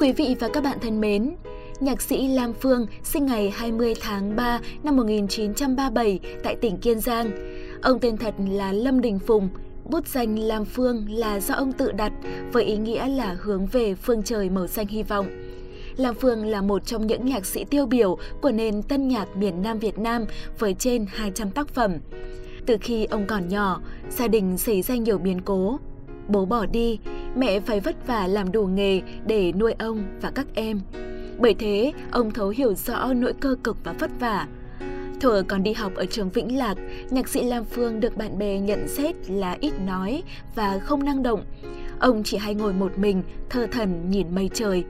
Quý vị và các bạn thân mến, nhạc sĩ Lam Phương sinh ngày 20 tháng 3 năm 1937 tại tỉnh Kiên Giang. Ông tên thật là Lâm Đình Phùng, bút danh Lam Phương là do ông tự đặt với ý nghĩa là hướng về phương trời màu xanh hy vọng. Lam Phương là một trong những nhạc sĩ tiêu biểu của nền tân nhạc miền Nam Việt Nam với trên 200 tác phẩm. Từ khi ông còn nhỏ, gia đình xảy ra nhiều biến cố. Bố bỏ đi, mẹ phải vất vả làm đủ nghề để nuôi ông và các em. Bởi thế, ông thấu hiểu rõ nỗi cơ cực và vất vả. Thuở còn đi học ở trường Vĩnh Lạc, nhạc sĩ Lam Phương được bạn bè nhận xét là ít nói và không năng động. Ông chỉ hay ngồi một mình, thơ thần nhìn mây trời.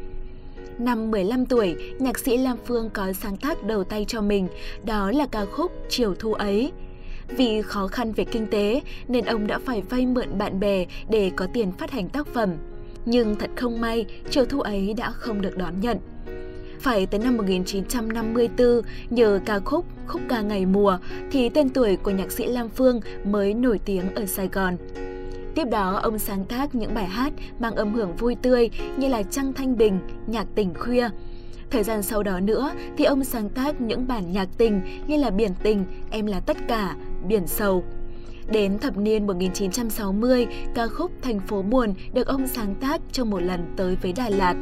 Năm 15 tuổi, nhạc sĩ Lam Phương có sáng tác đầu tay cho mình, đó là ca khúc Chiều thu ấy. Vì khó khăn về kinh tế nên ông đã phải vay mượn bạn bè để có tiền phát hành tác phẩm. Nhưng thật không may, chiều thu ấy đã không được đón nhận. Phải tới năm 1954, nhờ ca khúc Khúc ca ngày mùa thì tên tuổi của nhạc sĩ Lam Phương mới nổi tiếng ở Sài Gòn. Tiếp đó, ông sáng tác những bài hát mang âm hưởng vui tươi như là Trăng Thanh Bình, Nhạc Tình Khuya. Thời gian sau đó nữa thì ông sáng tác những bản nhạc tình như là Biển Tình, Em là Tất Cả, Biển Sầu. Đến thập niên 1960, ca khúc Thành phố buồn được ông sáng tác trong một lần tới với Đà Lạt.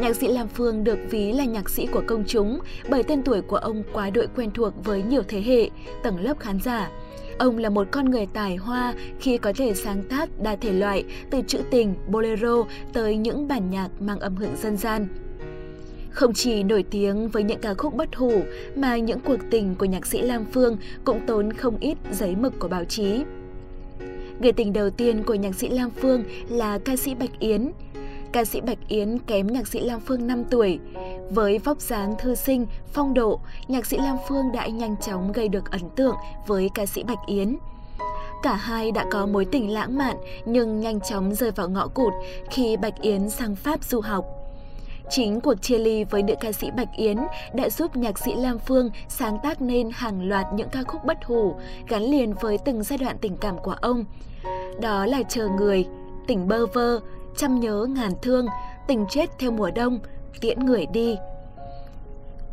Nhạc sĩ Lam Phương được ví là nhạc sĩ của công chúng bởi tên tuổi của ông quá đội quen thuộc với nhiều thế hệ, tầng lớp khán giả. Ông là một con người tài hoa khi có thể sáng tác đa thể loại từ trữ tình, bolero tới những bản nhạc mang âm hưởng dân gian. Không chỉ nổi tiếng với những ca khúc bất hủ mà những cuộc tình của nhạc sĩ Lam Phương cũng tốn không ít giấy mực của báo chí. Người tình đầu tiên của nhạc sĩ Lam Phương là ca sĩ Bạch Yến. Ca sĩ Bạch Yến kém nhạc sĩ Lam Phương 5 tuổi. Với vóc dáng thư sinh, phong độ, nhạc sĩ Lam Phương đã nhanh chóng gây được ấn tượng với ca sĩ Bạch Yến. Cả hai đã có mối tình lãng mạn nhưng nhanh chóng rơi vào ngõ cụt khi Bạch Yến sang Pháp du học. Chính cuộc chia ly với nữ ca sĩ Bạch Yến đã giúp nhạc sĩ Lam Phương sáng tác nên hàng loạt những ca khúc bất hủ gắn liền với từng giai đoạn tình cảm của ông. Đó là Chờ Người, Tình Bơ Vơ, Chăm Nhớ Ngàn Thương, Tình Chết Theo Mùa Đông, Tiễn Người Đi.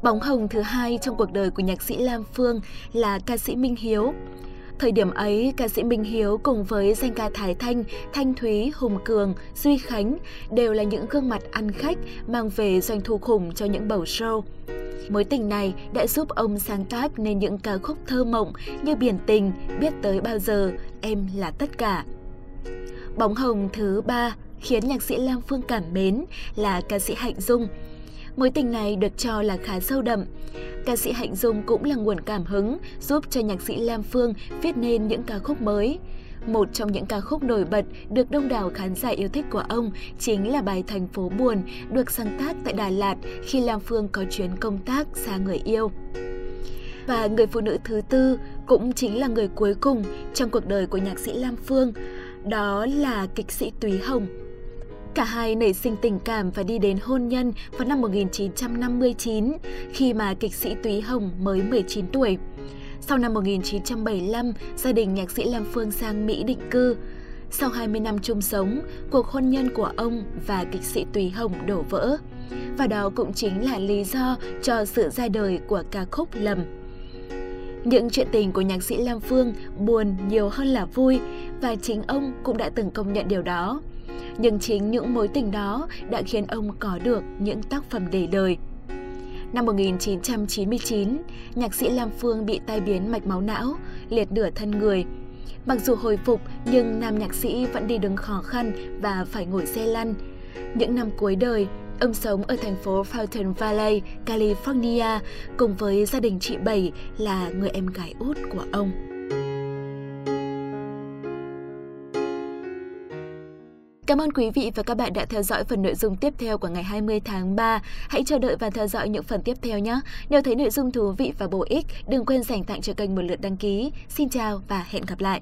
Bóng hồng thứ hai trong cuộc đời của nhạc sĩ Lam Phương là ca sĩ Minh Hiếu. Thời điểm ấy, ca sĩ Minh Hiếu cùng với danh ca Thái Thanh, Thanh Thúy, Hùng Cường, Duy Khánh đều là những gương mặt ăn khách mang về doanh thu khủng cho những bầu show. Mối tình này đã giúp ông sáng tác nên những ca khúc thơ mộng như Biển Tình, Biết Tới Bao Giờ, Em Là Tất Cả. Bóng hồng thứ ba khiến nhạc sĩ Lam Phương cảm mến là ca sĩ Hạnh Dung. Mối tình này được cho là khá sâu đậm. Ca sĩ Hạnh Dung cũng là nguồn cảm hứng giúp cho nhạc sĩ Lam Phương viết nên những ca khúc mới. Một trong những ca khúc nổi bật được đông đảo khán giả yêu thích của ông chính là bài Thành phố buồn được sáng tác tại Đà Lạt khi Lam Phương có chuyến công tác xa người yêu. Và người phụ nữ thứ tư cũng chính là người cuối cùng trong cuộc đời của nhạc sĩ Lam Phương, đó là kịch sĩ Túy Hồng. Cả hai nảy sinh tình cảm và đi đến hôn nhân vào năm 1959 khi mà kịch sĩ Túy Hồng mới 19 tuổi. Sau năm 1975, gia đình nhạc sĩ Lam Phương sang Mỹ định cư. Sau 20 năm chung sống, cuộc hôn nhân của ông và kịch sĩ Túy Hồng đổ vỡ. Và đó cũng chính là lý do cho sự ra đời của ca khúc Lầm. Những chuyện tình của nhạc sĩ Lam Phương buồn nhiều hơn là vui và chính ông cũng đã từng công nhận điều đó. Nhưng chính những mối tình đó đã khiến ông có được những tác phẩm để đời. Năm 1999, nhạc sĩ Lam Phương bị tai biến mạch máu não, liệt nửa thân người. Mặc dù hồi phục nhưng nam nhạc sĩ vẫn đi đứng khó khăn và phải ngồi xe lăn. Những năm cuối đời, Ông sống ở thành phố Fountain Valley, California cùng với gia đình chị Bảy là người em gái út của ông. Cảm ơn quý vị và các bạn đã theo dõi phần nội dung tiếp theo của ngày 20 tháng 3. Hãy chờ đợi và theo dõi những phần tiếp theo nhé. Nếu thấy nội dung thú vị và bổ ích, đừng quên dành tặng cho kênh một lượt đăng ký. Xin chào và hẹn gặp lại!